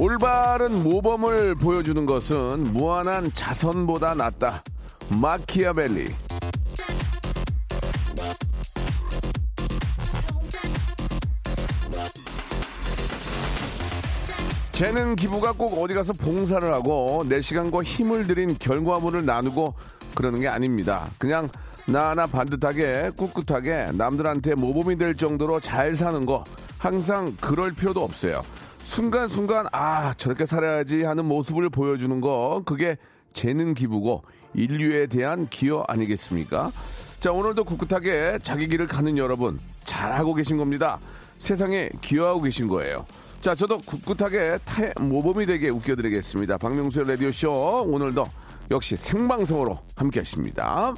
올바른 모범을 보여주는 것은 무한한 자선보다 낫다 마키아벨리 재능 기부가 꼭 어디 가서 봉사를 하고 내 시간과 힘을 들인 결과물을 나누고 그러는 게 아닙니다. 그냥 나 하나 반듯하게 꿋꿋하게 남들한테 모범이 될 정도로 잘 사는 거 항상 그럴 필요도 없어요. 순간순간 아 저렇게 살아야지 하는 모습을 보여주는 거 그게 재능 기부고 인류에 대한 기여 아니겠습니까? 자 오늘도 꿋꿋하게 자기 길을 가는 여러분 잘하고 계신 겁니다. 세상에 기여하고 계신 거예요. 자, 저도 꿋꿋하게 타의 모범이 되게 웃겨드리겠습니다. 박명수의 라디오쇼 오늘도 역시 생방송으로 함께 하십니다.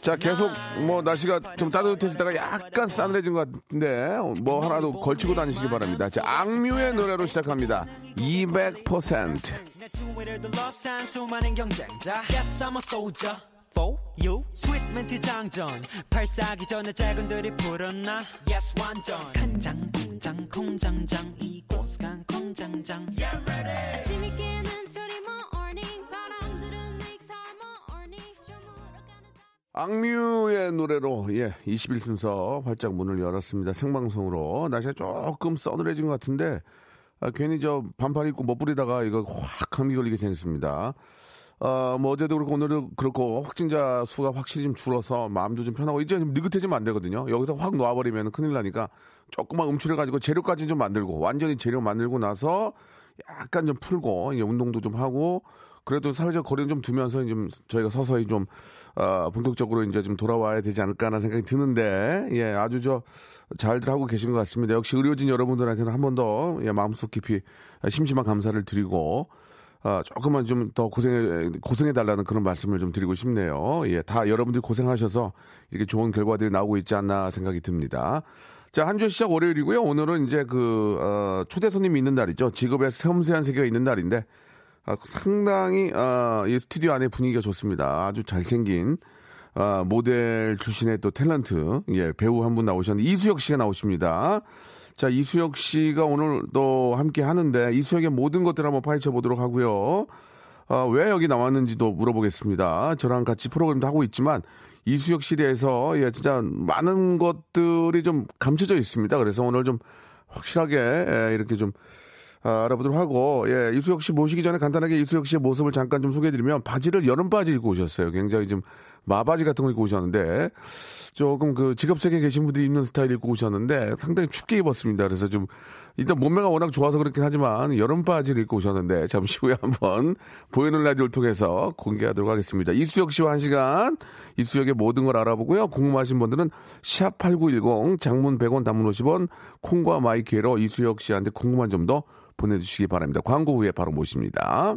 자, 계속 뭐 날씨가 좀 따뜻해지다가 약간 싸늘해진 것 같은데 뭐 하나도 걸치고 다니시기 바랍니다. 자, 악뮤의 노래로 시작합니다. 200%. 내 주위를 둘러싼 수많은 경쟁자 Yes I'm a soldier for you 스윗 멘트 장전 발사기 전에 작은들이 불었나 Yes 완전 간장 공장 공장장 이곳 간 공장장 Yeah ready 아침이 깨는 악뮤의 노래로 예 21순서 활짝 문을 열었습니다. 생방송으로 날씨가 조금 서늘해진 것 같은데 아, 괜히 저 반팔 입고 멋부리다가 이거 확 감기 걸리게 생겼습니다. 어, 뭐 어제도 그렇고 오늘도 그렇고 확진자 수가 확실히 좀 줄어서 마음도 좀 편하고 이제 좀 느긋해지면 안 되거든요. 여기서 확 놓아버리면 큰일 나니까 조금만 음출해가지고 재료까지 좀 만들고 완전히 재료 만들고 나서 약간 좀 풀고 운동도 좀 하고 그래도 사회적 거리는 좀 두면서 좀 저희가 서서히 좀 어, 본격적으로 이제 좀 돌아와야 되지 않을까라는 생각이 드는데 예 아주 저 잘들 하고 계신 것 같습니다. 역시 의료진 여러분들한테는 한 번 더 예, 마음속 깊이 심심한 감사를 드리고 아, 조금만 좀 더 고생해, 고생해달라는 그런 말씀을 좀 드리고 싶네요. 예, 다 여러분들이 고생하셔서 이렇게 좋은 결과들이 나오고 있지 않나 생각이 듭니다. 자, 한 주 시작 월요일이고요. 오늘은 이제 그, 어, 초대 손님이 있는 날이죠. 직업의 섬세한 세계가 있는 날인데, 아, 상당히, 어, 이 스튜디오 안에 분위기가 좋습니다. 아주 잘생긴, 아, 모델 출신의 또 탤런트, 예, 배우 한 분 나오셨는데, 이수혁 씨가 나오십니다. 자, 이수혁 씨가 오늘 또 함께 하는데, 이수혁의 모든 것들을 한번 파헤쳐 보도록 하고요. 아, 왜 여기 나왔는지도 물어보겠습니다. 저랑 같이 프로그램도 하고 있지만, 이수혁 씨에 대해서, 예, 진짜 많은 것들이 좀 감춰져 있습니다. 그래서 오늘 좀 확실하게, 예, 이렇게 좀, 아, 알아보도록 하고, 예, 이수혁 씨 모시기 전에 간단하게 이수혁 씨의 모습을 잠깐 좀 소개해드리면, 바지를 여름 바지 입고 오셨어요. 굉장히 좀 마바지 같은 거 입고 오셨는데, 조금 그 직업세계에 계신 분들이 입는 스타일 입고 오셨는데, 상당히 춥게 입었습니다. 그래서 좀, 일단 몸매가 워낙 좋아서 그렇긴 하지만, 여름 바지를 입고 오셨는데, 잠시 후에 한번 보이는 라디오를 통해서 공개하도록 하겠습니다. 이수혁 씨와 한 시간, 이수혁의 모든 걸 알아보고요. 궁금하신 분들은 샵 8910, 장문 100원, 단문 50원, 콩과 마이키로 이수혁 씨한테 궁금한 점도 보내주시기 바랍니다. 광고 후에 바로 모십니다.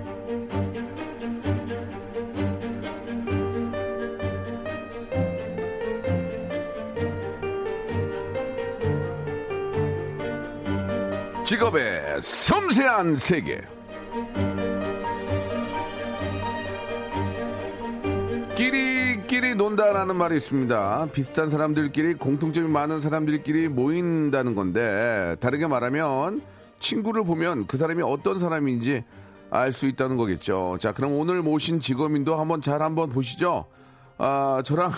직업의 섬세한 세계. 끼리끼리 논다라는 말이 있습니다. 비슷한 사람들끼리 공통점이 많은 사람들끼리 모인다는 건데 다르게 말하면 친구를 보면 그 사람이 어떤 사람인지 알 수 있다는 거겠죠. 자, 그럼 오늘 모신 직업인도 한번 잘 한번 보시죠. 아, 저랑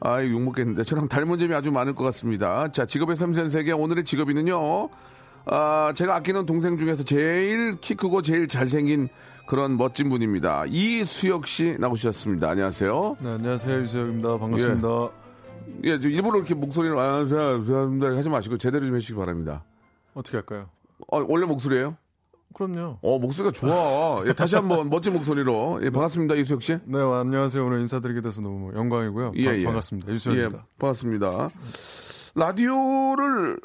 아, 욕 먹겠는데 저랑 닮은 점이 아주 많을 것 같습니다. 자, 직업의 섬세한 세계 오늘의 직업인은요. 아, 제가 아끼는 동생 중에서 제일 키 크고 제일 잘생긴 그런 멋진 분입니다. 이수혁 씨 나오셨습니다. 안녕하세요. 네, 안녕하세요. 유수혁입니다. 반갑습니다. 예, 저 일부러 이렇게 목소리를 안녕하세요. 죄송합니다. 하지 마시고 제대로 좀 해주시기 바랍니다. 어떻게 할까요? 어, 원래 목소리예요? 그럼요. 어, 목소리가 좋아. 예, 다시 한번 멋진 목소리로. 예, 반갑습니다. 이수혁 씨. 네, 안녕하세요. 오늘 인사드리게 돼서 너무 영광이고요. 예, 바- 예. 반갑습니다. 예, 유수혁입니다. 반갑습니다. 라디오를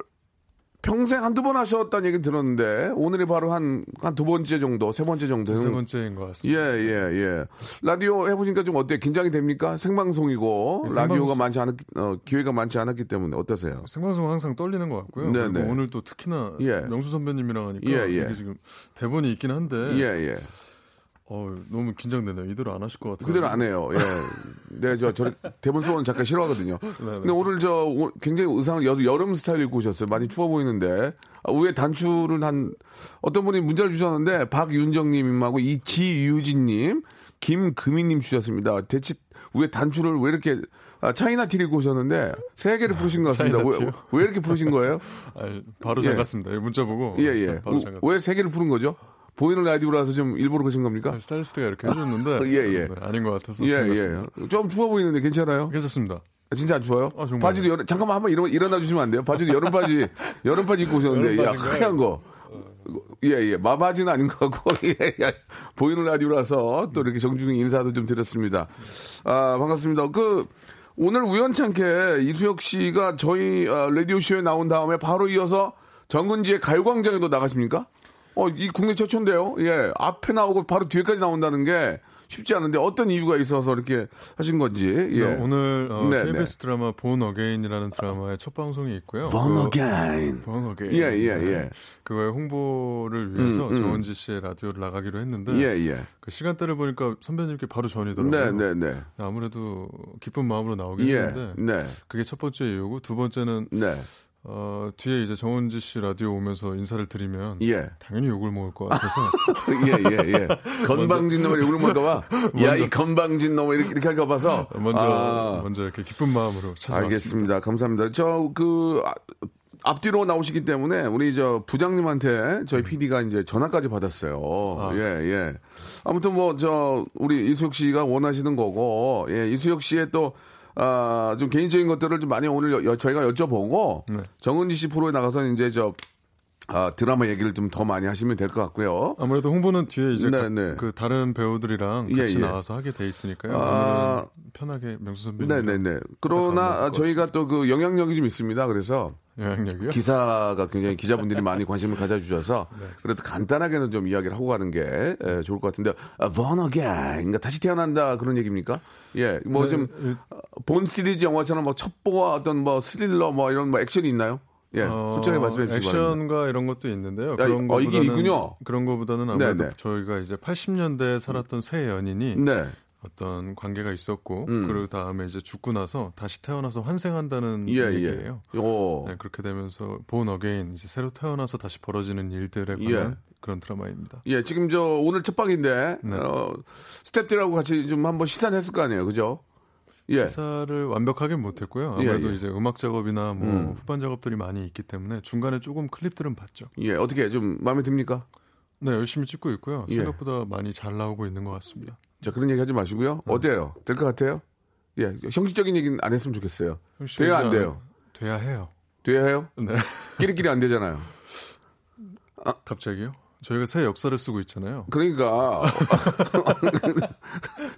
평생 한두 번 하셨다는 얘기 들었는데, 오늘이 바로 한, 한 두 번째 정도, 세 번째 정도. 세 번째인 것 예, 같습니다. 예, 예. 라디오 해보니까 좀 어때요? 긴장이 됩니까? 생방송이고, 네, 라디오가 생방송- 많지 않았, 어, 기회가 많지 않았기 때문에 어떠세요? 생방송 항상 떨리는 것 같고요. 네, 그리고 네. 오늘 또 특히나 예. 명수 선배님이랑 하니까 예, 예. 이게 지금 대본이 있긴 한데 예, 예. 어, 너무 긴장되네요. 이대로 안 하실 것 같아요. 그대로 안 해요. 예. 내가 저, 저, 대본 쏘는 작가 싫어하거든요. 네, 근데 오늘 저, 오- 굉장히 의상을 여, 여름 스타일 입고 오셨어요. 많이 추워 보이는데. 아, 위에 단추를 한, 어떤 분이 문자를 주셨는데, 박윤정님하고 이지유진님, 김금희님 주셨습니다. 대체 위에 단추를 왜 이렇게, 아, 차이나 티를 입고 오셨는데, 세 개를 부르신 것 같습니다. 왜? 왜 이렇게 부르신 거예요? 아니, 바로 예. 잠갔습니다. 이 문자 보고 예, 예. 바로 잠갔어요. 왜세 개를 부른 거죠? 보이는 라디오라서 좀 일부러 그러신 겁니까? 아, 스타일리스트가 이렇게 해줬는데 예, 예. 네, 아닌 것 같아서 예. 예. 좀 추워 보이는데 괜찮아요? 괜찮습니다. 진짜 안 추워요? 아? 바지도 여름, 잠깐만 한번 일어, 일어나 주시면 안 돼요? 바지도 여름 바지, 여름 바지 입고 오셨는데, 야? 하얀 거. 예, 예. 마바지는 아닌 것 같고, 예, 예. 보이는 라디오라서 또 이렇게 정중히 인사도 좀 드렸습니다. 아, 반갑습니다. 그, 오늘 우연찮게 이수혁 씨가 저희 아, 라디오쇼에 나온 다음에 바로 이어서 정은지의 가요광장에도 나가십니까? 어, 이 국내 최초인데요. 예. 앞에 나오고 바로 뒤에까지 나온다는 게 쉽지 않은데 어떤 이유가 있어서 이렇게 하신 건지. 예. 네, 오늘 어, 네, KBS 드라마 본 어게인이라는 드라마의 첫 방송이 있고요. 그거- again. Born Again. 예, 예, 예. 그거의 홍보를 위해서 음, 음. 정은지 씨의 라디오를 나가기로 했는데 예, 예. 그 시간대를 보니까 선배님께 바로 전이더라고요. 네, 네, 네. 아무래도 기쁜 마음으로 나오긴 예, 했는데 네, 그게 첫 번째 이유고 두 번째는 네. 어, 뒤에 이제 정은지 씨 라디오 오면서 인사를 드리면 예. 당연히 욕을 먹을 것 같아서 예, 예, 예. 건방진 놈을 욕을 먹어봐. 야, 이 건방진 놈 이렇게, 이렇게 할까 봐서. 먼저 아, 먼저 이렇게 기쁜 마음으로 찾아왔습니다. 알겠습니다. 감사합니다. 저, 그, 아, 앞뒤로 나오시기 때문에 우리 저 부장님한테 저희 PD가 이제 전화까지 받았어요. 아. 예, 예. 아무튼 뭐, 저, 우리 이수혁 씨가 원하시는 거고, 예, 이수혁 씨의 또, 아, 좀 개인적인 것들을 좀 많이 오늘 여- 여- 저희가 여쭤보고, 네. 정은지 씨 프로에 나가서 이제 저, 아, 드라마 얘기를 좀 더 많이 하시면 될 것 같고요. 아무래도 홍보는 뒤에 이제 네, 가- 네. 그 다른 배우들이랑 예, 같이 예. 나와서 하게 돼 있으니까요. 아. 편하게 명수 선배님 네네네. 그러나 아, 저희가 또 그 영향력이 좀 있습니다. 그래서 영향력이요. 기사가 굉장히 기자분들이 많이 관심을 가져주셔서 그래도 간단하게는 좀 이야기를 하고 가는 게 에, 좋을 것 같은데 아, Born Again 그러니까 다시 태어난다 그런 얘기입니까? 예, 뭐 네, 좀본 시리즈 영화처럼 뭐 첩보와 어떤 뭐 스릴러 뭐 이런 뭐 액션이 있나요? 예, 어, 솔직하게 말씀해 주시기 바랍니다. 액션과 이런 것도 있는데요. 아, 그런 어, 이게 거보다는 있군요. 그런 거보다는 아무래도 네, 네. 저희가 이제 80년대에 살았던 세 연인이 네, 어떤 관계가 있었고 음. 그리고 다음에 이제 죽고 나서 다시 태어나서 환생한다는 예, 예. 얘기예요. 오, 네, 그렇게 되면서 Born Again 이제 새로 태어나서 다시 벌어지는 일들에 예. 관한 그런 드라마입니다. 예, 지금 저 오늘 첫 방인데 네. 어, 스탭들하고 같이 좀 한번 시사했을 거 아니에요, 그죠? 예, 기사를 완벽하게 못했고요. 아무래도 예, 예. 이제 음악 작업이나 뭐 음. 후반 작업들이 많이 있기 때문에 중간에 조금 클립들은 봤죠. 예, 어떻게 좀 마음에 듭니까? 네, 열심히 찍고 있고요. 예. 생각보다 많이 잘 나오고 있는 것 같습니다. 자, 그런 얘기 하지 마시고요. 네. 어때요? 될 것 같아요? 예, 형식적인 얘기는 안 했으면 좋겠어요. 돼요, 안 돼요? 돼야 해요. 돼야 해요? 네. 끼리끼리 안 되잖아요. 갑자기요? 저희가 새 역사를 쓰고 있잖아요. 그러니까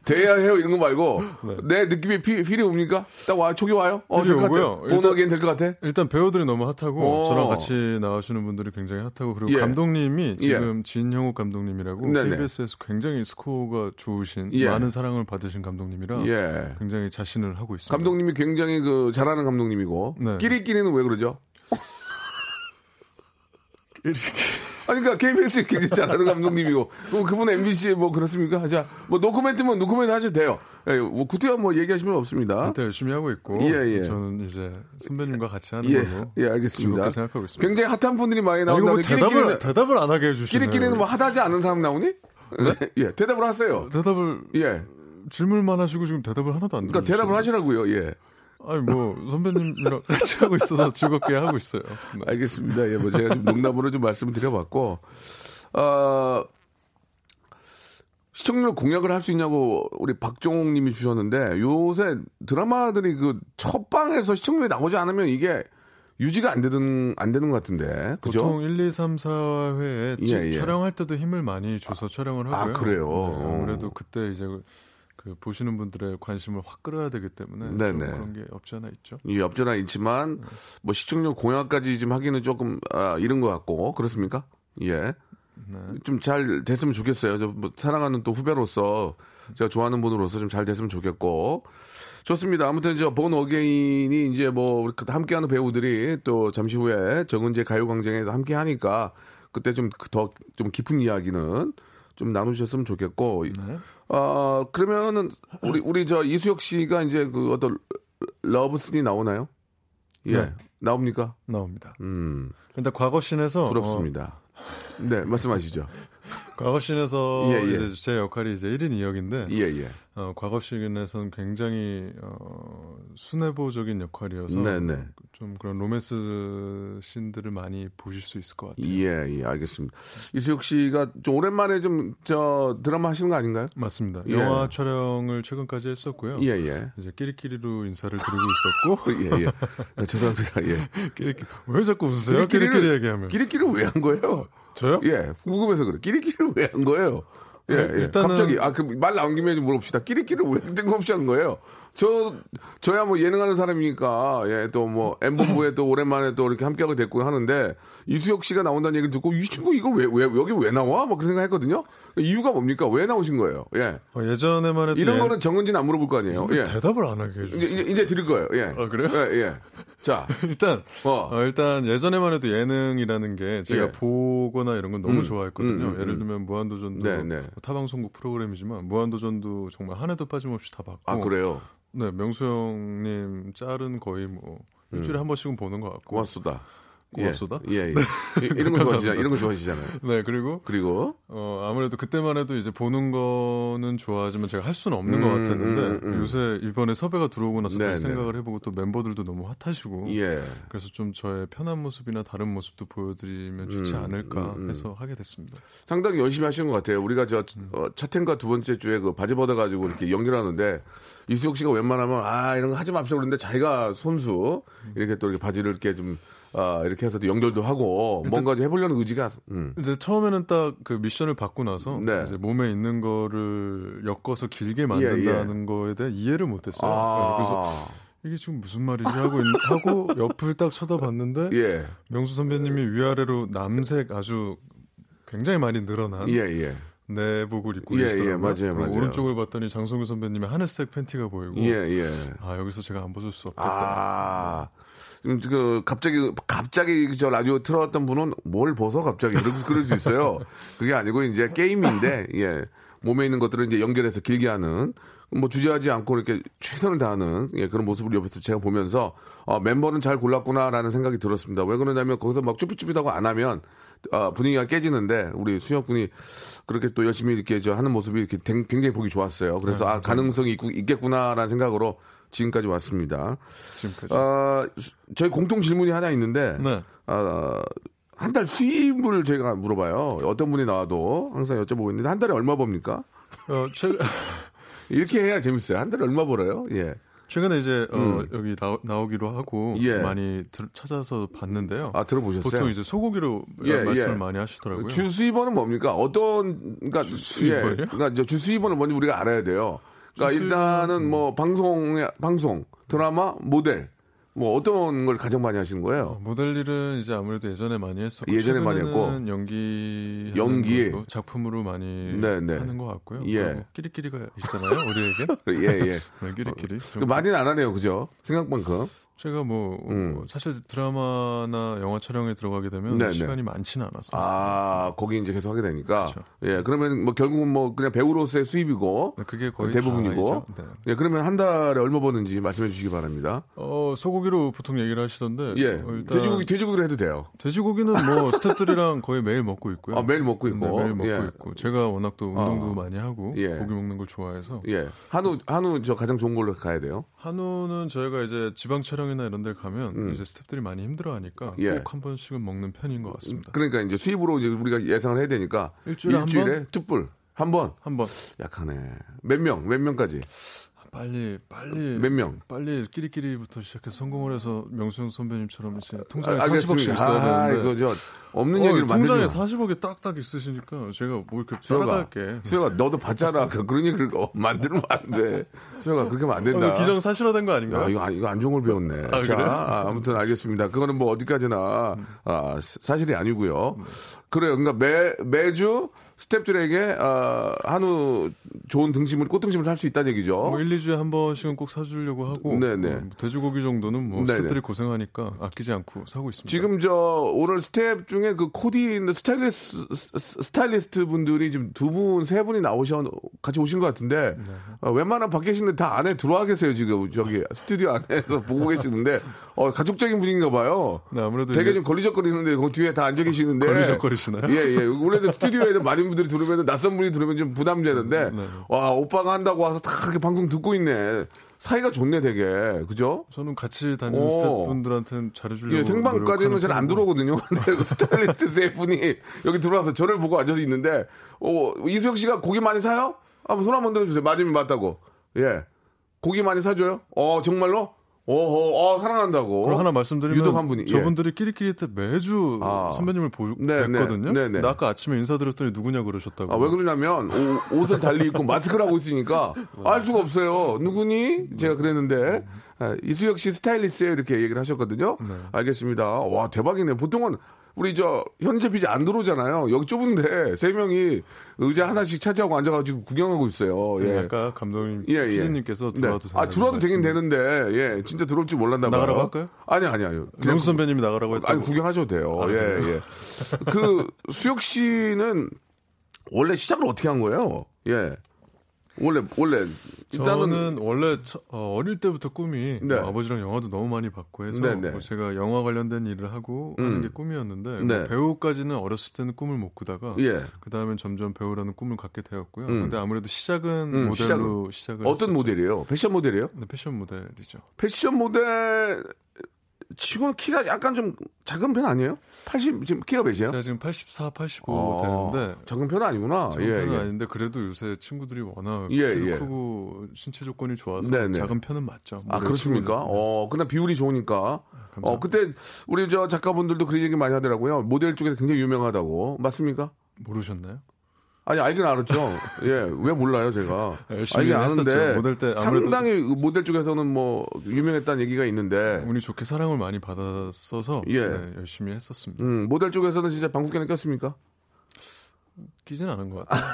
돼야 해요 이런 거 말고 네. 내 느낌이 피, feel이 옵니까? 딱 와, 촉이 와요? 어, feel이 될것 같아. 오고요. 본하기엔 될것 같아? 일단 배우들이 너무 hot하고 어. 저랑 같이 나오시는 분들이 굉장히 hot하고 그리고 예. 감독님이 지금 진형욱 감독님이라고 네네. KBS에서 굉장히 스코어가 좋으신 예. 많은 사랑을 받으신 감독님이라 예. 굉장히 자신을 하고 있습니다. 감독님이 굉장히 그 잘하는 감독님이고 네. 끼리끼리는 왜 그러죠? 아니, 그러니까 KBS 굉장히 잘하는 감독님이고, 그럼 그분 MBC에 뭐 그렇습니까? 자, 뭐 노코멘트면 노코멘트 하셔도 돼요. 예, 뭐 구태여 뭐 얘기하시면 없습니다. 일단 열심히 하고 있고 예, 예. 저는 이제 선배님과 같이 하는 예, 걸로 예, 알겠습니다. 생각하고 있습니다. 굉장히 핫한 분들이 많이 이거 뭐 대답을 대답을 안 하게 해주시네요. 끼리끼리는 뭐 핫하지 않은 사람 나오니? 예, 대답을 하세요. 대답을 예. 질문만 하시고 지금 대답을 하나도 안 그러니까. 대답을 하시라고요. 예. 아니 뭐 선배님이랑 같이 하고 있어서 즐겁게 하고 있어요. 네. 알겠습니다. 예, 뭐 제가 좀 농담으로 좀 말씀을 드려봤고, 어, 시청률 공약을 할 수 있냐고 우리 박종욱 님이 주셨는데 요새 드라마들이 그 첫 방에서 시청률이 나오지 않으면 이게 유지가 안 되는, 안 되는 것 같은데. 그죠? 보통 1, 2, 3, 4회에 예, 예. 촬영할 때도 힘을 많이 줘서 촬영을 아, 하고요. 그래요? 네, 아무래도 그때 이제 그, 그 보시는 분들의 관심을 확 끌어야 되기 때문에 좀 네네. 그런 게 없지 않아 있죠. 이 없잖아 있지만 뭐 시청률 공약까지 좀 하기는 조금 아, 이른 것 같고 그렇습니까? 예. 네. 좀잘 됐으면 좋겠어요. 저 뭐 사랑하는 또 후배로서 제가 좋아하는 분으로서 좀 잘 됐으면 좋겠고 좋습니다. 아무튼 저 본 어게인이 이제 뭐 함께하는 배우들이 또 잠시 후에 정은재 가요광장에서 함께하니까 그때 좀 더좀 깊은 이야기는 좀 나누셨으면 좋겠고 네. 어 그러면은 우리 우리 저 이수혁 씨가 이제 그 어떤 러브씬이 나오나요? 예 네. 나옵니까? 나옵니다. 음 일단 과거 씬에서 부럽습니다. 네 말씀하시죠. 어, 과거 씬에서 예, 예. 이제 제 역할이 이제 1인 2역인데 예 예. 어, 과거 씬에서는 굉장히 어, 순애보적인 역할이어서 네네. 좀 그런 로맨스 씬들을 많이 보실 수 있을 것 같아요. 예, 예, 알겠습니다. 이수혁 씨가 좀 오랜만에 좀 저 드라마 하시는 거 아닌가요? 맞습니다. 예. 영화 촬영을 최근까지 했었고요. 예, 예. 이제 끼리끼리로 인사를 드리고 있었고 예, 예. 아, 죄송합니다. 예. 끼리끼리 왜 자꾸 웃으세요? 끼리끼리 얘기하면 끼리끼리 왜 한 거예요? 저요? 예, 궁금해서 그래. 끼리끼리 왜 한 거예요? 예, 예. 일단은- 갑자기 아 그 말 나온 김에 좀 물어봅시다. 끼리끼리 왜 뜬금없이 하는 거예요? 저 저야 뭐 예능하는 사람이니까 예 또 뭐 엠본부에 또 오랜만에 또 이렇게 함께하게 됐고 하는데 이수혁 씨가 나온다는 얘기를 듣고 이 친구 이걸 왜 왜 여기 왜 나와? 막 그런 생각했거든요. 이유가 뭡니까? 왜 나오신 거예요? 예. 어, 예전에만 해도 이런 예- 거는 정은지는 안 물어볼 거 아니에요. 예. 대답을 안 하게 해주세요. 이제, 이제, 이제 드릴 거예요. 예. 아, 그래요? 예, 예. 자, 일단 어. 어, 일단 예전에만 해도 예능이라는 게 제가 예. 보거나 이런 건 너무 음, 음, 음, 음, 예를 음. 들면 무한도전도 네, 네. 타방송국 프로그램이지만 무한도전도 정말 한 해도 빠짐없이 다 봤고 아, 그래요? 네 명수 형님 짤은 거의 뭐 일주일에 한 번씩은 보는 것 같고 고맙소다. 고맙소다? 예, 예. 이- 이런 거 좋아하시잖아요. 이런 거 좋아하시잖아요. 네 그리고 그리고, 어, 아무래도 그때만 해도 이제 보는 거는 좋아하지만 제가 할 수는 없는 것 음, 같았는데 음, 음. 요새 이번에 섭외가 들어오고 나서 네, 다시 네. 생각을 해보고 또 멤버들도 너무 핫하시고 예. 그래서 좀 저의 편한 모습이나 다른 모습도 보여드리면 좋지 음, 않을까 음, 음. 해서 하게 됐습니다. 상당히 열심히 하시는 것 같아요. 우리가 저, 음. 어, 첫 회과 두 번째 주에 그 바지 벗어가지고 이렇게 연결하는데, 이수혁 씨가 웬만하면, 아, 이런 거 하지 맙시다 그러는데 자기가 손수, 이렇게 또 이렇게 바지를 이렇게 좀, 아, 이렇게 해서 또 연결도 하고, 뭔가 좀 해보려는 의지가, 음. 근데 처음에는 딱 그 미션을 받고 나서 네. 이제 몸에 있는 거를 엮어서 길게 만든다는 거에 대해 이해를 못했어요. 네, 그래서 아, 이게 지금 무슨 말이지 하고 있, 하고 옆을 딱 쳐다봤는데 예. 명수 선배님이 위아래로 남색 아주 굉장히 많이 늘어난 예, 예. 내복을 입고 예, 계시더라고요. 예, 맞아요, 맞아요. 오른쪽을 봤더니 장성규 선배님의 하늘색 팬티가 보이고 예, 예. 아 여기서 제가 안 벗을 수 없겠다. 아, 그 갑자기 갑자기 저 라디오 틀어왔던 분은 뭘 벗어 갑자기 그럴, 그럴 수 있어요. 그게 아니고 이제 게임인데 예 몸에 있는 것들을 이제 연결해서 길게 하는 뭐 주저하지 않고 이렇게 최선을 다하는 예, 그런 모습을 옆에서 제가 보면서 어, mem버는 잘 골랐구나라는 생각이 들었습니다. 왜 그러냐면 거기서 막 쭈삣쭈삣하고 안 하면 어, 분위기가 깨지는데 우리 수혁 군이 그렇게 또 열심히 이렇게 저 하는 모습이 이렇게 댕- 굉장히 보기 좋았어요. 그래서 아 가능성이 있, 있겠구나라는 생각으로 지금까지 왔습니다. 지금까지. 어, 수- 저희 공통 질문이 하나 있는데 네. 한달 수입을 저희가 물어봐요. 어떤 분이 나와도 항상 여쭤보고 있는데 한 달에 얼마 법니까? 어, 최, 이렇게 해야 재밌어요. 한 달에 얼마 벌어요? 예. 최근에 이제 어, 여기 나, 오 기로 하고 음. 예. 많이 들- 찾아서 봤는데요. 아 들어보셨어요? 보통 이제 소고기로 예, 말씀을 예. 많이 하시더라고요. 주 수입원은 뭡니까? 어떤 그러니까 주 수입원이요? 예, 그러니까 저주 수입원은 뭔지 우리가 알아야 돼요. 그러니까 주 일단은 뭐 방송 방송 드라마 모델 뭐 어떤 걸 가장 많이 하시는 거예요? 모델 일은 이제 아무래도 예전에 많이 했었고 예전에 많이 했고. 연기 연기. 작품으로 많이 네, 네. 하는 것 같고요. 예. 그리고 끼리끼리가 있잖아요, 우리에게. 예 예. 네, 끼리끼리. 그 많이는 안 하네요, 그죠? 생각만큼. 제가 뭐 음. 어, 사실 드라마나 영화 촬영에 들어가게 되면 네, 네. 시간이 많지는 않았어요. 아, 거기 이제 계속 하게 되니까. 그렇죠. 예, 그러면 뭐 결국은 뭐 그냥 배우로서의 수입이고. 네, 그게 거의 대부분이고. 네. 예, 그러면 한 달에 얼마 버는지 말씀해 주시기 바랍니다. 어, 소고기로 보통 얘기를 하시던데. 예. 어, 일단 돼지고기, 돼지고기로 해도 돼요. 돼지고기는 뭐 스태프들이랑 거의 매일 먹고 있고요. 아, 매일 먹고 있고. 네, 매일 먹고 예. 있고. 제가 워낙 또 운동도 어. 많이 하고 예. 고기 먹는 걸 좋아해서 예. 한우, 한우 저 가장 좋은 걸로 가야 돼요. 한우는 저희가 이제 지방 촬영이나 이런 데 가면 음. 이제 스태프들이 많이 힘들어하니까 예. 꼭한 번씩은 먹는 편인 것 같습니다. 그러니까 이제 수입으로 이제 우리가 예상을 해야 되니까 일주일에 한 일주일에 툭불 한 번. 한 번 약하네. 몇 명? 몇 명까지? 빨리 빨리 몇 명? 빨리 끼리끼리부터 시작해서 성공을 해서 명수형 선배님처럼 이제 통장에 아, 40억씩 있어야 아, 되는데 이거 저 없는 어, 얘기를 통장에 만들지 마. 40억이 딱딱 있으시니까 제가 뭐 이렇게 따라갈게. 수혁아, 너도 봤잖아. 그- 그런 얘기를 어, 만들면 안 돼. 수혁아, 그렇게 하면 안 된다. 어, 기정 사실화된 거 아닌가요? 야, 이거, 안- 이거 안 좋은 걸 배웠네. 아, 자, 그래요? 아, 아무튼 알겠습니다. 그거는 뭐 어디까지나 아, 사- 사실이 아니고요. 그래요. 그러니까 매 매주 스탭들에게 아, 한우 좋은 등심을 꽃등심을 살 수 있다는 얘기죠. 뭐 1, 2주에 한 번씩은 꼭 사주려고 하고 네네. 어, 돼지고기 정도는 뭐 네네. 스태프들이 고생하니까 아끼지 않고 사고 있습니다. 지금 저 오늘 스텝 중에 그 코디 스타일리스 스타일리스트 분들이 지금 두 분, 세 분이 나오셔 같이 오신 것 같은데 어, 웬만한 밖에 계신데 다 안에 들어와 계세요 지금 저기 스튜디오 안에서 보고 계시는데 어, 가족적인 분위기인가 봐요. 네, 아무래도 되게 이게 좀 걸리적거리는데 그 뒤에 다 앉아 계시는데 걸리적거리시나요? 예, 예. 원래는 스튜디오에 많은 분들이 들어오면 낯선 분이 들어오면 좀 부담되는데 네. 와 오빠가 한다고 와서 다 이렇게 방송 듣고 있네. 사이가 좋네 되게 그죠? 저는 같이 다니는 오. 스태프분들한테는 잘해주려고 예, 생방까지는 잘 안 들어오거든요. 근데 그 스타일리스트 세 분이 여기 들어와서 저를 보고 앉아서 있는데, 어, 이수혁 씨가 고기 많이 사요? 한번 손 한번 들어주세요. 맞으면 맞다고. 예. 고기 많이 사줘요? 어, 정말로? 어허, 어, 사랑한다고. 그리고 하나 말씀드리면 유독 한 분이. 예. 저분들이 끼리끼리 때 매주 아. 선배님을 보, 네, 네, 뵀거든요. 네, 네. 아까 아침에 인사드렸더니 누구냐 그러셨다고. 아, 왜 그러냐면, 옷, 옷을 달리 입고 마스크를 하고 있으니까 알 수가 없어요. 누구니? 제가 그랬는데, 아, 이수혁 씨 스타일리스트에 이렇게 얘기를 하셨거든요. 네. 알겠습니다. 와, 대박이네. 보통은 우리 저 현재 비자 안 들어오잖아요. 여기 좁은데 세 명이 의자 하나씩 차지하고 앉아가지고 구경하고 있어요. 예. 아까 감독님, 예, 예. 피디님께서 네. 들어와도 아, 들어와도 되긴 되는데, 예, 진짜 들어올 줄 몰랐나 봐요. 나가라고 할까요? 아니, 아니, 아니요. 그냥 명수 선배님이 나가라고 했다고. 아니 구경하셔도 돼요. 아, 예? 예. 그 수혁 씨는 원래 시작을 어떻게 한 거예요? 예. 원래 원래 일단은 저는 원래 처- 어, 릴 때부터 꿈이 네. 뭐 아버지랑 영화도 너무 많이 봤고 해서 네, 네. 뭐 제가 영화 관련된 일을 하고 음. 하는 게 꿈이었는데 네. 뭐 배우까지는 어렸을 때는 꿈을 못 꾸다가 예. 그 다음엔 점점 배우라는 꿈을 갖게 되었고요. 음. 근데 아무래도 시작은 음, 모델로 시작을 어떤 했었죠. 모델이에요? 패션 모델이에요? 네, 패션 모델이죠. 패션 모델 치고는 키가 약간 좀 작은 편 아니에요? 80 지금 키가 몇이에요? 제가 지금 84, 85 아, 되는데 작은 편은 아니구나. 작은 예, 편은 예. 아닌데 그래도 요새 친구들이 워낙 예, 키도 예. 크고 신체 조건이 좋아서 네, 네. 작은 편은 맞죠. 아 그렇습니까? 네. 어, 그냥 비율이 좋으니까. 감사합니다. 어, 그때 우리 저 작가분들도 그런 얘기 많이 하더라고요. 모델 쪽에서 굉장히 유명하다고. 맞습니까? 모르셨나요? 아니 알긴 알았죠. 예, 왜 몰라요 제가. 열심히 알긴. 아는데 모델 때 상당히 모델 쪽에서는 뭐 유명했다는 얘기가 있는데, 운이 좋게 사랑을 많이 받았어서 예. 네, 열심히 했었습니다. 음, 모델 쪽에서는 진짜 방귀깨는 꼈습니까? 끼진 않은 것 같아요.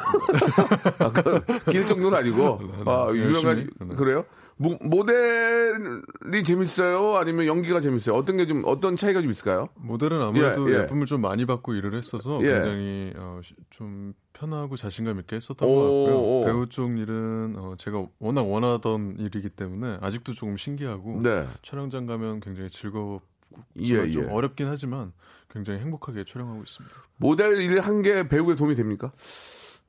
아, 그, 낄 정도는 아니고, 아, 유명한 열심히, 네. 그래요? 모, 모델이 재밌어요? 아니면 연기가 재밌어요? 어떤 게 좀 어떤 차이가 좀 있을까요? 모델은 아무래도 예, 예. 예, 쁨을좀 많이 받고 일을 했어서 예. 굉장히 어, 시- 좀 편하고 자신감 있게 했었던 오, 것 같고요. 오. 배우 쪽 일은 어, 제가 워낙 원하던 일이기 때문에 아직도 조금 신기하고 네. 촬영장 가면 굉장히 즐겁고 예, 좀 예. 어렵긴 하지만 굉장히 행복하게 촬영하고 있습니다. 모델 일 한 게 배우에 도움이 됩니까?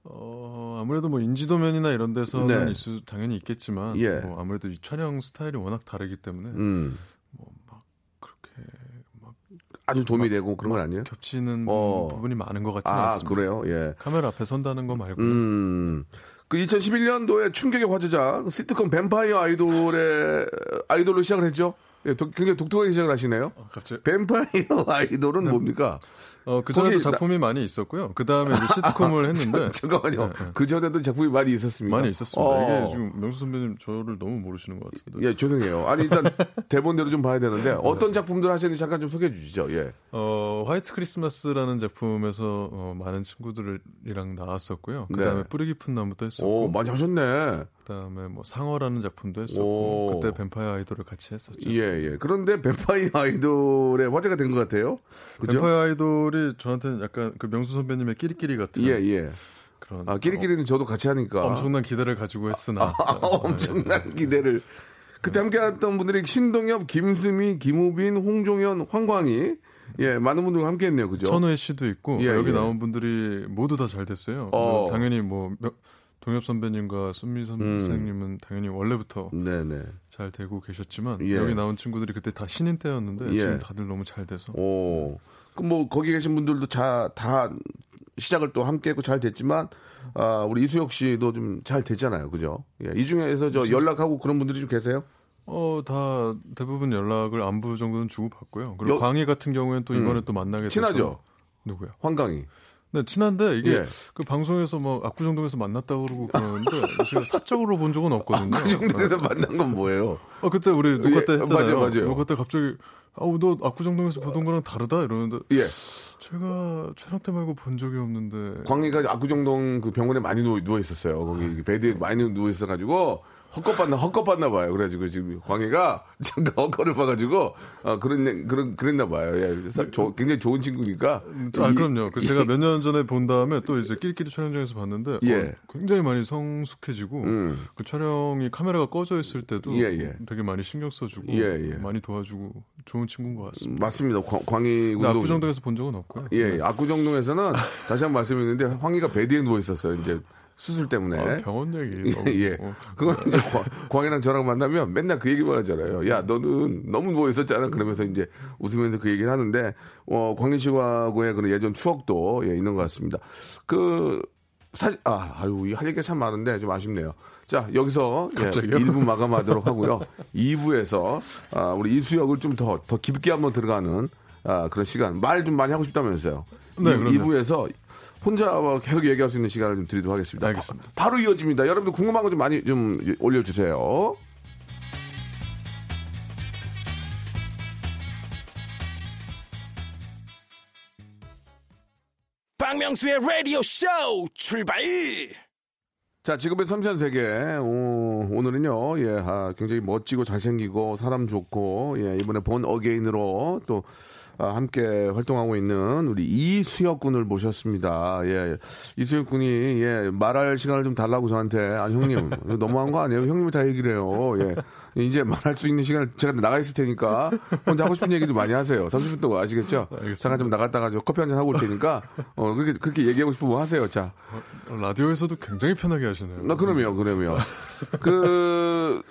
어, 아무래도 뭐 인지도면이나 이런 데서는 네. 있을 당연히 있겠지만 예. 뭐 아무래도 이 촬영 스타일이 워낙 다르기 때문에 음, 그렇게 막 아주 도움이 되고 그런 건 아니에요? 겹치는 어. 부분이 많은 것 같지는 아, 않습니다. 그래요? 예. 카메라 앞에 선다는 거 말고 음. 그 2011년도에 충격의 화제작 시트콤 뱀파이어 아이돌의 아이돌로 시작을 했죠. 예, 독- 굉장히 독특하게 시작을 하시네요. 갑자기 뱀파이어 아이돌은 뭡니까? 어, 그 전에도 거기 나- 작품이 많이 있었고요. 그 다음에 시트콤을 했는데 잠깐만요. 네, 네. 그 전에도 작품이 많이 있었습니까? 많이 있었습니다. 어. 이게 지금 명수 선배님 저를 너무 모르시는 것 같은데. 예, 죄송해요. 아니 일단 대본대로 좀 봐야 되는데 어떤 작품들 하시는지 잠깐 좀 소개해 주시죠. 예. 어, 화이트 크리스마스라는 작품에서 어, 많은 친구들이랑 나왔었고요. 그 다음에 네. 뿌리 깊은 나무도 했었고, 오, 많이 하셨네. 그 다음에 뭐 상어라는 작품도 오. 했었고, 그때 뱀파이어 아이돌을 같이 했었죠. 예, 예. 그런데 뱀파이어 아이돌의 화제가 된 것 같아요. 그죠? 뱀파이어 아이돌이 저한테는 약간 그 명수 선배님의 끼리끼리 같은 예, 예. 그런 아, 끼리끼리는 저도 같이 하니까. 어, 엄청난 기대를 가지고 했으나 아, 엄청난 기대를. 그때 함께 했던 분들이 신동엽, 김수미, 김우빈, 홍종현, 황광희. 예, 많은 분들과 함께 했네요. 그죠? 천우혜 씨도 있고 예, 여기 예. 나온 분들이 모두 다 잘 됐어요. 어. 당연히 뭐 명- 동엽 선배님과 순미 선생님은 음. 당연히 원래부터 네네. 잘 되고 계셨지만 예. 여기 나온 친구들이 그때 다 신인 때였는데 예. 지금 다들 너무 잘 돼서. 오. 그뭐 거기 계신 분들도 자, 다 시작을 또 함께 했고 잘 됐지만 아, 우리 이수혁 씨도 좀잘 됐잖아요. 그죠? 예. 이 중에서 저 연락하고 그런 분들이 좀 계세요? 어, 다 대부분 연락을 안부 정도는 주고 받고요. 그리고 여... 광희 같은 경우에는 또 이번에 음. 또 만나게 돼서 친하죠. 누구야? 황광희. 네, 친한데 이게 예. 그 방송에서 뭐 압구정동에서 만났다고 그러고 그러는데 제가 사적으로 본 적은 없거든요. 압구정동에서 만난 건 뭐예요? 어, 그때 우리 녹화 때 예, 했잖아요. 맞아요, 맞아요. 녹화 때 갑자기 아우 너 압구정동에서 보던 거랑 다르다 이러는데 예. 제가 촬영 때 말고 본 적이 없는데 광희가 압구정동 그 병원에 많이 누워, 누워 있었어요. 거기 베드에 많이 누워 있어 가지고 헛것봤나 헛것봤나 봐요. 그래가지고 지금 광희가 잠깐 헛거를 봐가지고 어, 그런 그런 그랬나 봐요. 예, 조, 굉장히 좋은 친구니까. 아 이, 그럼요. 그 제가 몇 년 전에 본 다음에 또 이제 끼리끼리 촬영장에서 봤는데 예. 어, 굉장히 많이 성숙해지고 음. 그 촬영이 카메라가 꺼져 있을 때도 예, 예. 되게 많이 신경 써주고 예, 예. 많이 도와주고 좋은 친구인 것 같습니다. 맞습니다. 광희 군도 압구정동에서 본 적은 없고요. 예, 네. 압구정동에서는 다시 한 번 말씀드리는데 황희가 베드에 누워 있었어요. 이제 수술 때문에. 아, 병원 얘기. 예. 예. 어, 그건 광희랑 저랑 만나면 맨날 그 얘기만 하잖아요. 야, 너는 너무 누워 있었잖아. 그러면서 이제 웃으면서 그 얘기를 하는데, 어, 광희 씨와의 그런 예전 추억도 예, 있는 것 같습니다. 그, 사, 아, 아유, 할 얘기가 참 많은데 좀 아쉽네요. 자, 여기서 예, 1부 마감하도록 하고요. 2부에서 아, 우리 이수혁을 좀 더, 더 깊게 한번 들어가는 아, 그런 시간. 말 좀 많이 하고 싶다면서요. 네, 2, 2부에서 혼자 계속 얘기할 수 있는 시간을 좀 드리도록 하겠습니다. 알겠습니다. 바, 로 이어집니다. 여러분들 궁금한 거 좀 많이 좀 올려주세요. 박명수의 라디오 쇼 출발! 자, 지금의 섬세한 세계. 오, 오늘은요, 예, 아, 굉장히 멋지고 잘생기고 사람 좋고, 예, 이번에 본 어게인으로 또 아, 함께 활동하고 있는 우리 이수혁 군을 모셨습니다. 예. 이수혁 군이 예, 말할 시간을 좀 달라고 저한테 아 형님 너무한 거 아니에요? 형님이 다 얘기를 해요. 예. 이제 말할 수 있는 시간 제가 나가 있을 테니까 혼자 하고 싶은 얘기도 많이 하세요. 30분 동안 아시겠죠? 알겠습니다. 잠깐 좀 나갔다가 커피 한 잔 하고 올 테니까 어 그렇게 그렇게 얘기하고 싶으면 하세요. 자. 어, 라디오에서도 굉장히 편하게 하시네요. 나 그럼요. 그럼요. 그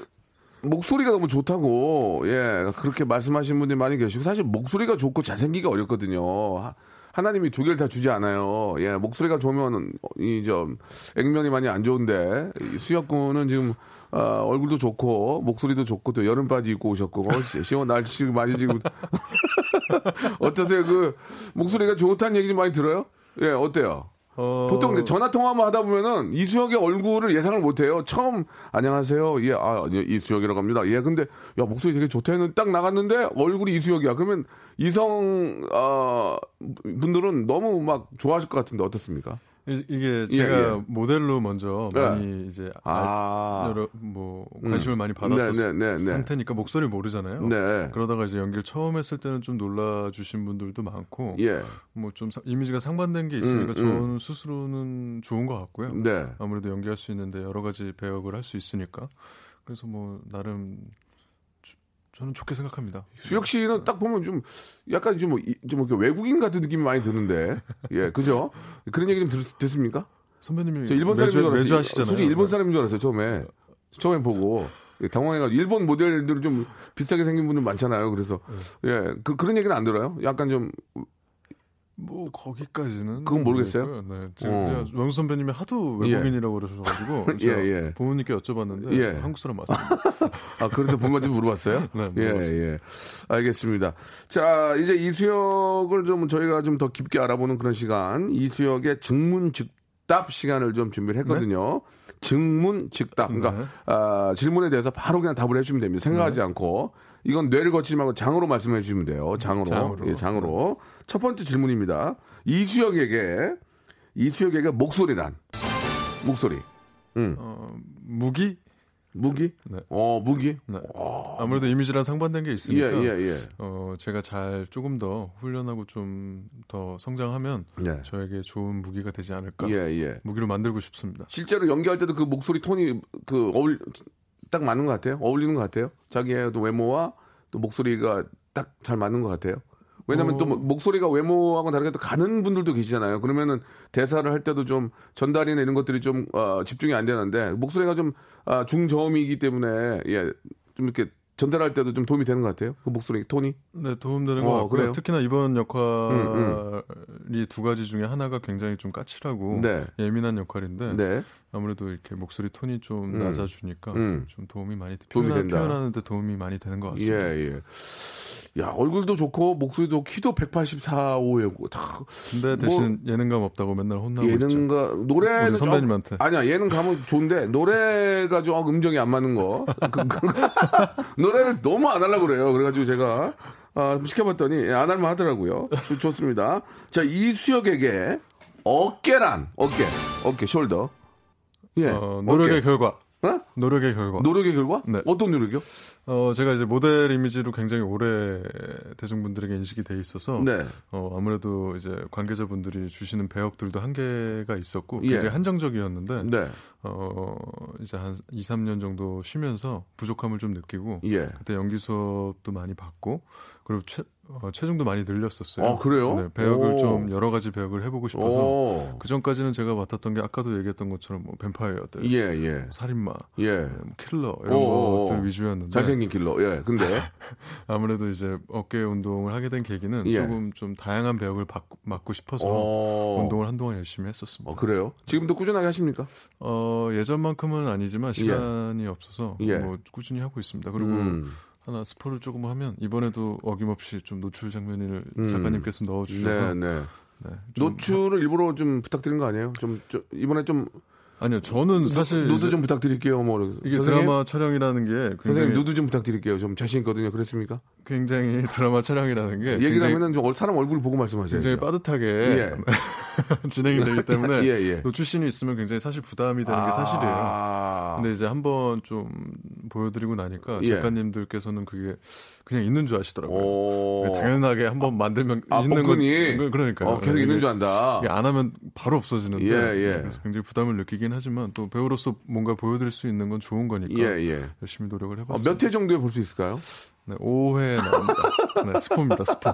목소리가 너무 좋다고 예 그렇게 말씀하시는 분들이 많이 계시고 사실 목소리가 좋고 잘생기기 어렵거든요. 하나님이 두 개를 다 주지 않아요. 예 목소리가 좋으면 이저 액면이 많이 안 좋은데 수혁군은 지금 어, 얼굴도 좋고 목소리도 좋고 또 여름 바지 입고 오셨고 어, 시원 날씨 많이 지금 어떠세요? 그 목소리가 좋다는 얘기 좀 많이 들어요? 예 어때요? 어... 보통 전화 통화만 하다 보면은 이수혁의 얼굴을 예상을 못해요. 처음 안녕하세요. 예, 아 이수혁이라고 합니다. 예, 근데 야 목소리 되게 좋다 했는데 딱 나갔는데 얼굴이 이수혁이야. 그러면 이성 어, 분들은 너무 막 좋아하실 것 같은데 어떻습니까? 이게 예, 제가 예, 예. 모델로 먼저 네. 많이 이제 아. 여러 뭐 관심을 음. 많이 받았었 네, 네, 네, 상태니까 목소리 모르잖아요. 네. 그러다가 이제 연기를 처음 했을 때는 좀 놀라 주신 분들도 많고 예. 뭐좀 이미지가 상반된 게 있으니까 음, 저는 음. 스스로는 좋은 것 같고요. 네. 아무래도 연기할 수 있는데 여러 가지 배역을 할 수 있으니까 그래서 뭐 나름 저는 좋게 생각합니다. 수혁 씨는 딱 보면 좀 약간 좀, 좀 외국인 같은 느낌이 많이 드는데, 예, 그죠? 그런 얘기 좀 듣, 듣습니까? 선배님이 저 일본 사람인 줄 알았어요. 매주 하시잖아요. 솔직히 일본 사람인 줄 알았어요 처음에. 처음에 보고 당황해가지고 일본 모델들은 좀 비슷하게 생긴 분들 많잖아요. 그래서 네. 예, 그 그런 얘기는 안 들어요. 약간 좀 뭐 거기까지는 그건 모르겠어요. 네, 지금 어. 명수 선배님이 하도 외국인이라고 예. 그러셔가지고 예, 예. 부모님께 여쭤봤는데 예. 한국 사람 맞습니다. 아 그래서 부모님 물어봤어요? 네, 예, 예. 알겠습니다. 자 이제 이수혁을 좀 저희가 좀 더 깊게 알아보는 그런 시간 이수혁의 증문즉답 시간을 좀 준비를 했거든요. 네? 증문즉답 그러니까 네. 아, 질문에 대해서 바로 그냥 답을 해주면 됩니다. 생각하지 네. 않고 이건 뇌를 거치지 말고 장으로 말씀해 주시면 돼요. 장으로. 장으로. 예, 장으로. 첫 번째 질문입니다. 이수혁에게 이수혁에게 목소리란 목소리. 음. 어, 무기? 무기? 네. 어, 무기? 네. 아무래도 이미지랑 상반된 게 있으니까. 예, 예, 예. 어, 제가 잘 조금 더 훈련하고 좀 더 성장하면 예. 저에게 좋은 무기가 되지 않을까. 예, 예. 무기로 만들고 싶습니다. 실제로 연기할 때도 그 목소리 톤이 그 어울 딱 맞는 것 같아요. 어울리는 것 같아요. 자기의 외모와 또 목소리가 딱 잘 맞는 것 같아요. 왜냐면 어... 또 목소리가 외모하고 다르게 또 가는 분들도 계시잖아요. 그러면은 대사를 할 때도 좀 전달이나 이런 것들이 좀 어, 집중이 안 되는데 목소리가 좀 아, 중저음이기 때문에 예, 좀 이렇게 전달할 때도 좀 도움이 되는 것 같아요. 그 목소리 톤이. 네, 도움되는 어, 것 같고요. 그래요? 특히나 이번 역할이 음, 음. 두 가지 중에 하나가 굉장히 좀 까칠하고 네. 예민한 역할인데 네. 아무래도 이렇게 목소리 톤이 좀 음. 낮아주니까 음. 좀 도움이 많이 도움이 표현, 된다. 표현하는데 도움이 많이 되는 것 같습니다. 예, 예. 야 얼굴도 좋고 목소리도 키도 184, 5에 다. 근데 대신 뭐, 예능감 없다고 맨날 혼나고 예능가 있죠. 노래는 선배님한테. 좀, 아니야 예능감은 좋은데 노래가 좀 음정이 안 맞는 거. 그, 그, 노래를 너무 안 하려고 그래요. 그래가지고 제가 아, 시켜봤더니 안 할만 하더라고요. 좋습니다. 자 이수혁에게 어깨란 어깨 어깨 숄더. 예. 어, 노력의 어깨. 결과. 어? 노력의 결과. 노력의 결과? 네. 어떤 노력이요? 어, 제가 이제 모델 이미지로 굉장히 오래 대중분들에게 인식이 돼 있어서 네. 어, 아무래도 이제 관계자분들이 주시는 배역들도 한계가 있었고 예. 굉장히 한정적이었는데 네. 어, 이제 한 2, 3년 정도 쉬면서 부족함을 좀 느끼고 예. 그때 연기 수업도 많이 받고 그리고 최, 어, 체중도 많이 늘렸었어요. 아, 그래요? 네, 배역을 오. 좀 여러 가지 배역을 해보고 싶어서 그 전까지는 제가 맡았던 게 아까도 얘기했던 것처럼 뭐 뱀파이어들, 예, 예. 뭐 살인마, 예, 네, 뭐 킬러 이런 오. 것들 위주였는데 잘생긴 킬러, 예. 근데 아무래도 이제 어깨 운동을 하게 된 계기는 예. 조금 좀 다양한 배역을 받고, 맡고 싶어서 오. 운동을 한동안 열심히 했었습니다. 어, 그래요? 지금도 꾸준하게 하십니까? 어, 예전만큼은 아니지만 예. 시간이 없어서 예. 뭐 꾸준히 하고 있습니다. 그리고 음. 하나 스포를 조금 하면 이번에도 어김없이 좀 노출 장면을 음. 작가님께서 넣어주셔서 네, 네. 네, 노출을 일부러 좀 부탁드린 거 아니에요? 좀, 좀 이번에 좀 아니요, 저는 사실 누드 좀 부탁드릴게요. 뭐 이게 선생님? 드라마 촬영이라는 게 굉장히 선생님 누드 좀 부탁드릴게요. 좀 자신 있거든요. 그랬습니까? 굉장히 드라마 촬영이라는 게 얘기를 하면은 좀 사람 얼굴 보고 말씀하셔야 굉장히 빠듯하게 예. 진행이 되기 때문에 예, 예. 노출신이 있으면 굉장히 사실 부담이 되는 아~ 게 사실이에요. 근데 이제 한번 좀 보여드리고 나니까 예. 작가님들께서는 그게 그냥 있는 줄 아시더라고요. 당연하게 한번 만들면 아, 있는 건 그러니까 어, 계속 있는 줄 안다. 안 하면 바로 없어지는데 예, 예. 그래서 굉장히 부담을 느끼긴 하지만 또 배우로서 뭔가 보여드릴 수 있는 건 좋은 거니까 예, 열심히 노력을 해봤습니다. 어, 몇회 정도에 볼 수 있을까요? 네, 5회 나옵니다. 네, 스포입니다, 스포.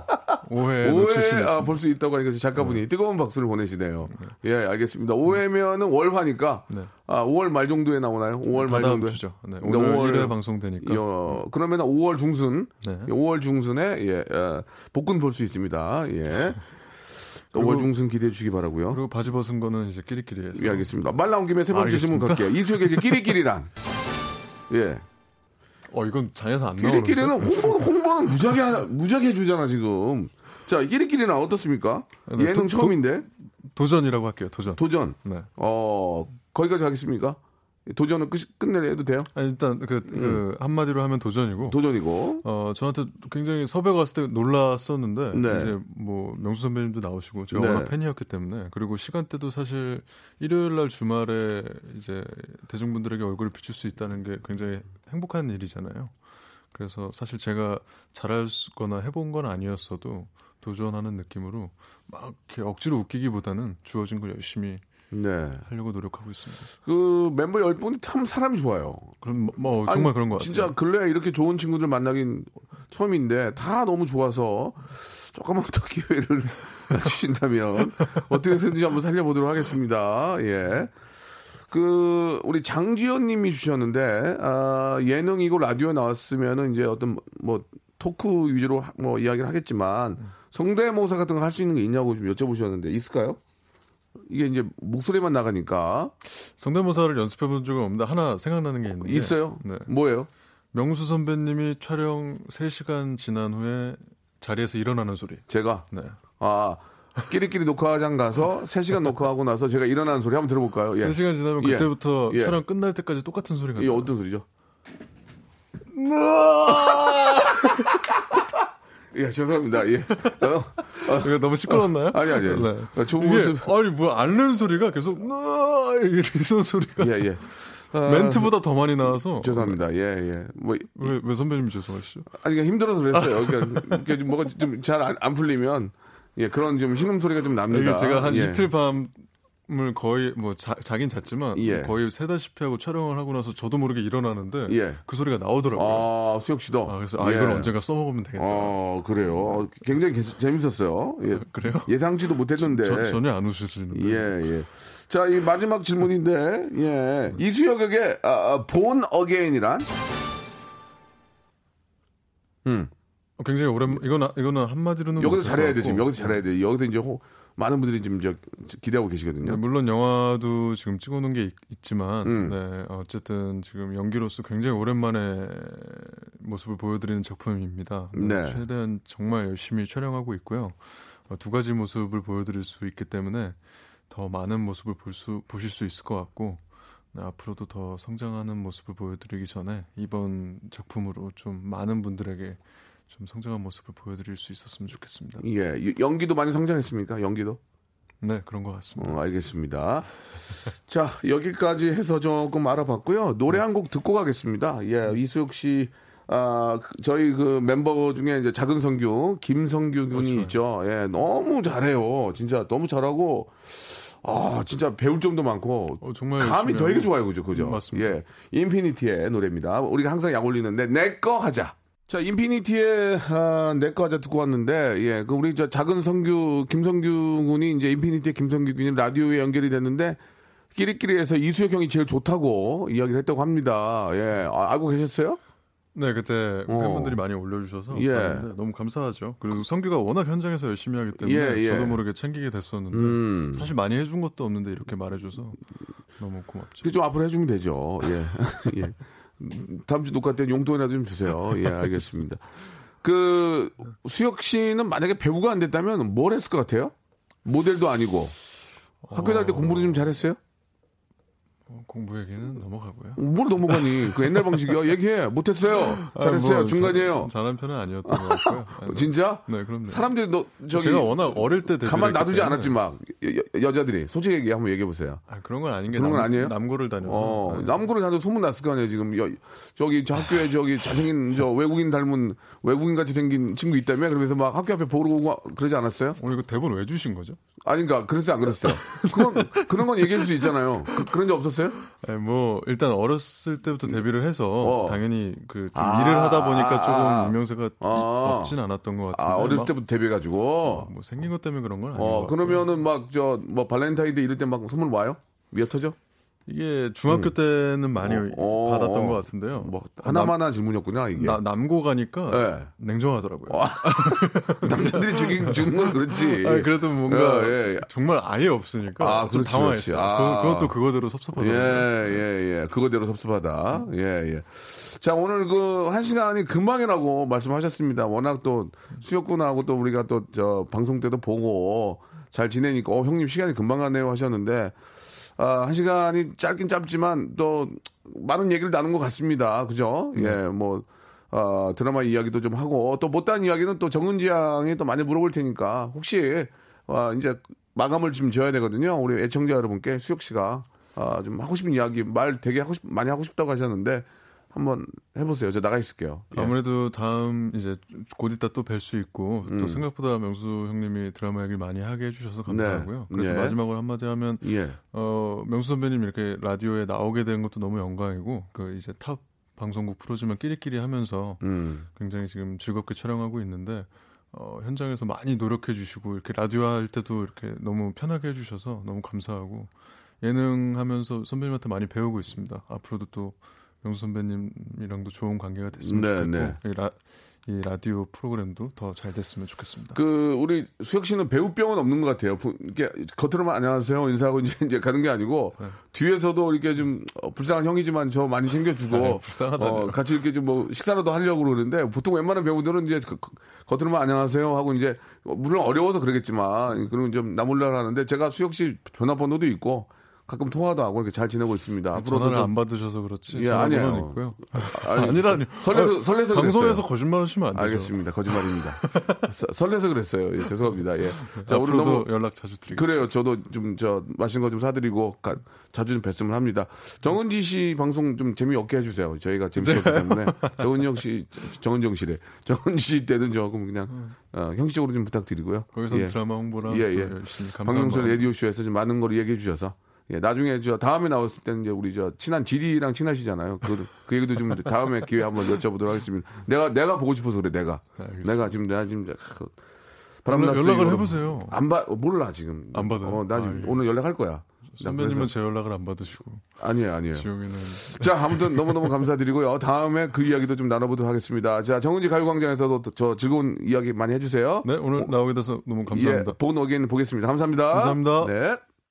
5회 5회 아, 볼 수 있다고 하니까 작가분이 네. 뜨거운 박수를 보내시네요. 네. 예, 알겠습니다. 5회면은 월화니까 네. 아, 5월 말 정도에 나오나요? 5월 말 정도에. 주죠. 네, 오늘 5월 1회 방송되니까. 어, 그러면 5월 중순. 네. 5월 중순에 예, 예 복근 볼 수 있습니다. 예. 5월 중순 기대해 주시기 바라고요. 그리고 바지 벗은 거는 이제 끼리끼리 해서. 예, 알겠습니다. 말 나온 김에 세 번째 질문 갈게요. 이수혁에게 끼리끼리란. 예. 어, 이건 자연에서 안 나오는 끼리끼리는 홍보, 홍보는 무지하게, 하나, 무지하게 해주잖아, 지금. 자, 끼리끼리는 어떻습니까? 네, 예능 도, 처음인데. 도, 전이라고 할게요, 도전. 도전. 네. 어, 거기까지 하겠습니까? 도전을 끝, 끝내려 해도 돼요? 아니, 일단 그, 그 음. 한마디로 하면 도전이고. 도전이고. 어 저한테 굉장히 섭외가 왔을 때 놀랐었는데 네. 이제 뭐 명수 선배님도 나오시고 제가 네. 워낙 팬이었기 때문에 그리고 시간대도 사실 일요일 날 주말에 이제 대중분들에게 얼굴을 비출 수 있다는 게 굉장히 행복한 일이잖아요. 그래서 사실 제가 잘할 거나 해본 건 아니었어도 도전하는 느낌으로 막 이렇게 억지로 웃기기보다는 주어진 걸 열심히 네. 하려고 노력하고 있습니다. 그 멤버 10분이 참 사람이 좋아요. 그럼 뭐, 뭐 정말 아니, 그런 것 같아요. 진짜 근래에 이렇게 좋은 친구들 만나긴 처음인데 다 너무 좋아서 조금만 더 기회를 주신다면 어떻게 해서든지 한번 살려보도록 하겠습니다. 예. 그 우리 장지현 님이 주셨는데 아, 예능이고 라디오에 나왔으면은 이제 어떤 뭐 토크 위주로 뭐 이야기를 하겠지만 성대모사 같은 거 할 수 있는 게 있냐고 좀 여쭤보셨는데 있을까요? 이게 이제 목소리만 나가니까 성대모사를 연습해 본 적은 없는데 하나 생각나는 게 있는데 있어요? 네. 뭐예요? 명수 선배님이 촬영 3시간 지난 후에 자리에서 일어나는 소리. 제가 네. 아 끼리끼리 녹화장 가서 3시간 녹화하고 나서 제가 일어나는 소리 한번 들어볼까요? 예. 3시간 지나면 예. 그때부터 예. 촬영 끝날 때까지 똑같은 소리가 이게 어떤 소리죠? 예, 죄송합니다. 예. 어, 어, 너무 시끄러웠나요? 어, 아니, 아니. 네. 좋은 모습. 아니, 뭐, 앓는 소리가 계속, 이런 소리가. 예, 예. 아, 멘트보다 더 많이 나와서. 죄송합니다. 예, 예. 뭐. 왜, 왜 선배님이 죄송하시죠? 아니, 그냥 힘들어서 그랬어요. 그러니까, 그러니까 뭐가 좀 잘안안 풀리면, 예, 그런 좀 신음 소리가 좀 납니다. 제가 한 예. 이틀 밤 을 거의 뭐 자, 자긴 잤지만 예. 거의 세다시피 하고 촬영을 하고 나서 저도 모르게 일어나는데 예. 그 소리가 나오더라고요. 아 수혁 씨도. 아, 그래서 아 이걸 예. 언젠가 써먹으면 되겠다. 아 그래요. 굉장히 개, 재밌었어요. 예. 아, 그래요? 예상치도 못했는데. 저, 전혀 안 웃으시는데. 예 예. 자 이 마지막 질문인데 예 이수혁에게 아, 아, 본 어게인이란? 음. 어, 굉장히 오랜 이거는 이거는 한마디로는 여기서 잘해야 돼 지금 여기서 잘해야 돼 여기서 이제 호, 많은 분들이 지금 저 기대하고 계시거든요. 네, 물론 영화도 지금 찍어놓은 게 있, 지만 음. 네, 어쨌든 지금 연기로서 굉장히 오랜만에 모습을 보여드리는 작품입니다. 네. 최대한 정말 열심히 촬영하고 있고요. 어, 두 가지 모습을 보여드릴 수 있기 때문에 더 많은 모습을 볼 수, 보실 수 있을 것 같고 네, 앞으로도 더 성장하는 모습을 보여드리기 전에 이번 작품으로 좀 많은 분들에게 좀 성장한 모습을 보여드릴 수 있었으면 좋겠습니다. 예, 연기도 많이 성장했습니까? 연기도? 네, 그런 것 같습니다. 어, 알겠습니다. 자, 여기까지 해서 조금 알아봤고요. 노래 한 곡 듣고 가겠습니다. 예, 이수혁 씨, 아, 저희 그 멤버 중에 이제 작은 성규, 김성규 군이 어, 있죠. 예, 너무 잘해요. 진짜 너무 잘하고, 아, 진짜 배울 점도 많고. 어, 정말. 감이 되게 좋아요. 그죠? 그죠? 맞습니다. 예. 인피니티의 노래입니다. 우리가 항상 약 올리는데, 내 거 하자. 자, 인피니티의 아, 내거 하자 듣고 왔는데, 예, 그 우리 저 작은 성규, 김성규 군이 이제 인피니티의 김성규 군이 라디오에 연결이 됐는데, 끼리끼리해서 이수혁 형이 제일 좋다고 이야기를 했다고 합니다. 예, 아, 알고 계셨어요? 네, 그때 어. 팬분들이 많이 올려주셔서 예. 너무 감사하죠. 그리고 성규가 워낙 현장에서 열심히 하기 때문에 예, 예. 저도 모르게 챙기게 됐었는데 음. 사실 많이 해준 것도 없는데 이렇게 말해줘서 너무 고맙죠. 좀 앞으로 해주면 되죠. 예, 예. 다음 주 녹화 때 용돈이라도 좀 주세요. 예, 알겠습니다. 그 수혁 씨는 만약에 배우가 안 됐다면 뭘 했을 것 같아요? 모델도 아니고 학교 다닐 때 공부를 좀 잘했어요? 어, 공부 얘기는 넘어가고요. 뭘 넘어가니? 그 옛날 방식이요. 얘기해. 못했어요. 잘했어요. 아, 뭐, 중간이에요. 잘 한 편은 아니었던 것 같고요. 아, 진짜? 네, 그럼 사람들이 너 저기 제가 워낙 어릴 때 가만 놔두지 않았지 막 여, 자들이 솔직히 얘기 한번 얘기해 보세요. 아, 그런 건 아닌 게 그런 건 남, 아니에요? 남고를 다녀서. 어, 네. 남고를 다녀서 소문 났을 거 아니에요. 지금 여, 저기 저 학교에 저기 잘생긴 저 외국인 닮은 외국인 같이 생긴 친구 있다며 그러면서 막 학교 앞에 보러 오고 그러지 않았어요? 오늘 이거 대본 왜 주신 거죠? 아닌가 그랬어요 안 그랬어요? 그건 그런 건 얘기할 수 있잖아요. 그, 런적 없었어요? 아니, 뭐 일단 어렸을 때부터 데뷔를 해서 어. 당연히 그 아~ 일을 하다 보니까 조금 유명세가 아~ 없진 않았던 것 같은데. 아, 어렸을 때부터 데뷔해가지고. 어, 뭐 생긴 것 때문에 그런 건 아니고. 어, 그러면은 막 저 뭐 발렌타인데 이럴 때 막 선물 와요? 미어 터져? 이게 중학교 음. 때는 많이 어, 어, 받았던 것 같은데요. 뭐 남, 질문이었구나 이게. 나, 남고 가니까 네. 냉정하더라고요. 아, 남자들이 주긴 주는 건 그렇지. 아, 그래도 뭔가 예, 예. 정말 아예 없으니까 아, 그렇지, 당황했어요. 아. 그, 것도 그거대로 섭섭하다. 예예 예, 예, 그거대로 섭섭하다. 예 예. 자 오늘 그 한 시간이 금방이라고 말씀하셨습니다. 워낙 또 수혁군하고 또 우리가 또 저 방송 때도 보고 잘 지내니까 어 형님 시간이 금방 가네요 하셨는데. 아, 한 시간이 짧긴 짧지만 또 많은 얘기를 나눈 것 같습니다. 그죠? 네. 예, 뭐, 어, 드라마 이야기도 좀 하고 또 못다한 이야기는 또 정은지 양이 또 많이 물어볼 테니까 혹시 어, 이제 마감을 좀 지어야 되거든요. 우리 애청자 여러분께 수혁 씨가 어, 좀 하고 싶은 이야기 말 되게 하고 싶, 많이 하고 싶다고 하셨는데 한번 해보세요. 저 나가 있을게요. 예. 아무래도 다음 이제 곧 이따 또뵐 수 있고 음. 또 생각보다 명수 형님이 드라마 얘기를 많이 하게 해주셔서 감사하고요. 네. 그래서 예. 마지막으로 한마디 하면 예. 어, 명수 선배님 이렇게 라디오에 나오게 된 것도 너무 영광이고 그 이제 타 방송국 프로지만 끼리끼리 하면서 음. 굉장히 지금 즐겁게 촬영하고 있는데 어, 현장에서 많이 노력해 주시고 이렇게 라디오 할 때도 이렇게 너무 편하게 해주셔서 너무 감사하고 예능 하면서 선배님한테 많이 배우고 있습니다. 앞으로도 또 명수 선배님이랑도 좋은 관계가 됐으면 네, 좋겠고 네. 이, 라, 이 라디오 프로그램도 더 잘 됐으면 좋겠습니다. 그 우리 수혁 씨는 배우병은 없는 것 같아요. 이게 겉으로만 안녕하세요 인사하고 이제, 이제 가는 게 아니고 네. 뒤에서도 이렇게 좀 어, 불쌍한 형이지만 저 많이 챙겨주고 네, 불쌍하다. 어, 같이 이렇게 좀 뭐 식사라도 하려고 그러는데 보통 웬만한 배우들은 이제 그, 그 겉으로만 안녕하세요 하고 이제 물론 어려워서 그러겠지만 그러면 좀 나몰라 하는데 제가 수혁 씨 전화번호도 있고 가끔 통화도 하고 이렇게 잘 지내고 있습니다. 앞으로 전화를 안 받으셔서 그렇지. 예, 아니에요. 있고요. 아니, 아니라니. 설레서 설레서 방송에서 거짓말 하시면 안 되죠. 알겠습니다. 거짓말입니다. 설레서 그랬어요. 예, 죄송합니다. 예. 자, 오늘 너무 연락 자주 드리겠습니다. 그래요. 저도 좀 저 맛있는 거 좀 사드리고 가, 자주 좀 뵀으면 합니다. 정은지 씨 방송 좀 재미없게 해주세요. 저희가 재밌었기 때문에 정은영 씨, 정은정 씨래. 정은지 씨 때는 조금 그냥 어, 형식적으로 좀 부탁드리고요. 거기서 예. 드라마 홍보랑 예, 예. 박명수 라디오 쇼에서 좀 많은 걸 얘기해 주셔서 예, 나중에 저 다음에 나왔을 때는 이제 우리 저 친한 지디랑 친하시잖아요. 그, 그 얘기도 좀 다음에 기회 한번 여쭤보도록 하겠습니다. 내가 내가 보고 싶어서 그래 내가. 알겠습니다. 내가 지금 내가 지금 그, 바람났 연락을 해보세요. 안 받, 몰라 지금. 안 받아. 어, 나 지금 아, 예. 오늘 연락할 거야. 선배님은 제 연락을 안 받으시고. 아니에요, 아니에요. 지용이는. 자, 아무튼 너무너무 감사드리고요. 다음에 그 이야기도 좀 나눠보도록 하겠습니다. 자, 정은지 가요광장에서도 저 즐거운 이야기 많이 해주세요. 네, 오늘 나오게 돼서 너무 감사합니다. 예, Born Again 보겠습니다. 감사합니다. 감사합니다. 네.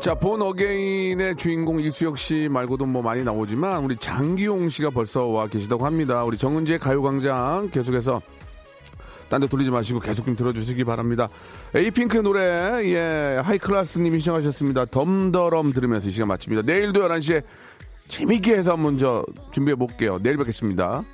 자, 본 어게인의 주인공 이수혁 씨 말고도 뭐 많이 나오지만 우리 장기용 씨가 벌써 와 계시다고 합니다. 우리 정은지의 가요광장 계속해서 딴 데 돌리지 마시고 계속 좀 들어주시기 바랍니다. 에이핑크의 노래, 예, 하이클라스님이 시청하셨습니다. 덤더럼 들으면서 이 시간 마칩니다. 내일도 11시에 재밌게 해서 한번 저 준비해 볼게요. 내일 뵙겠습니다.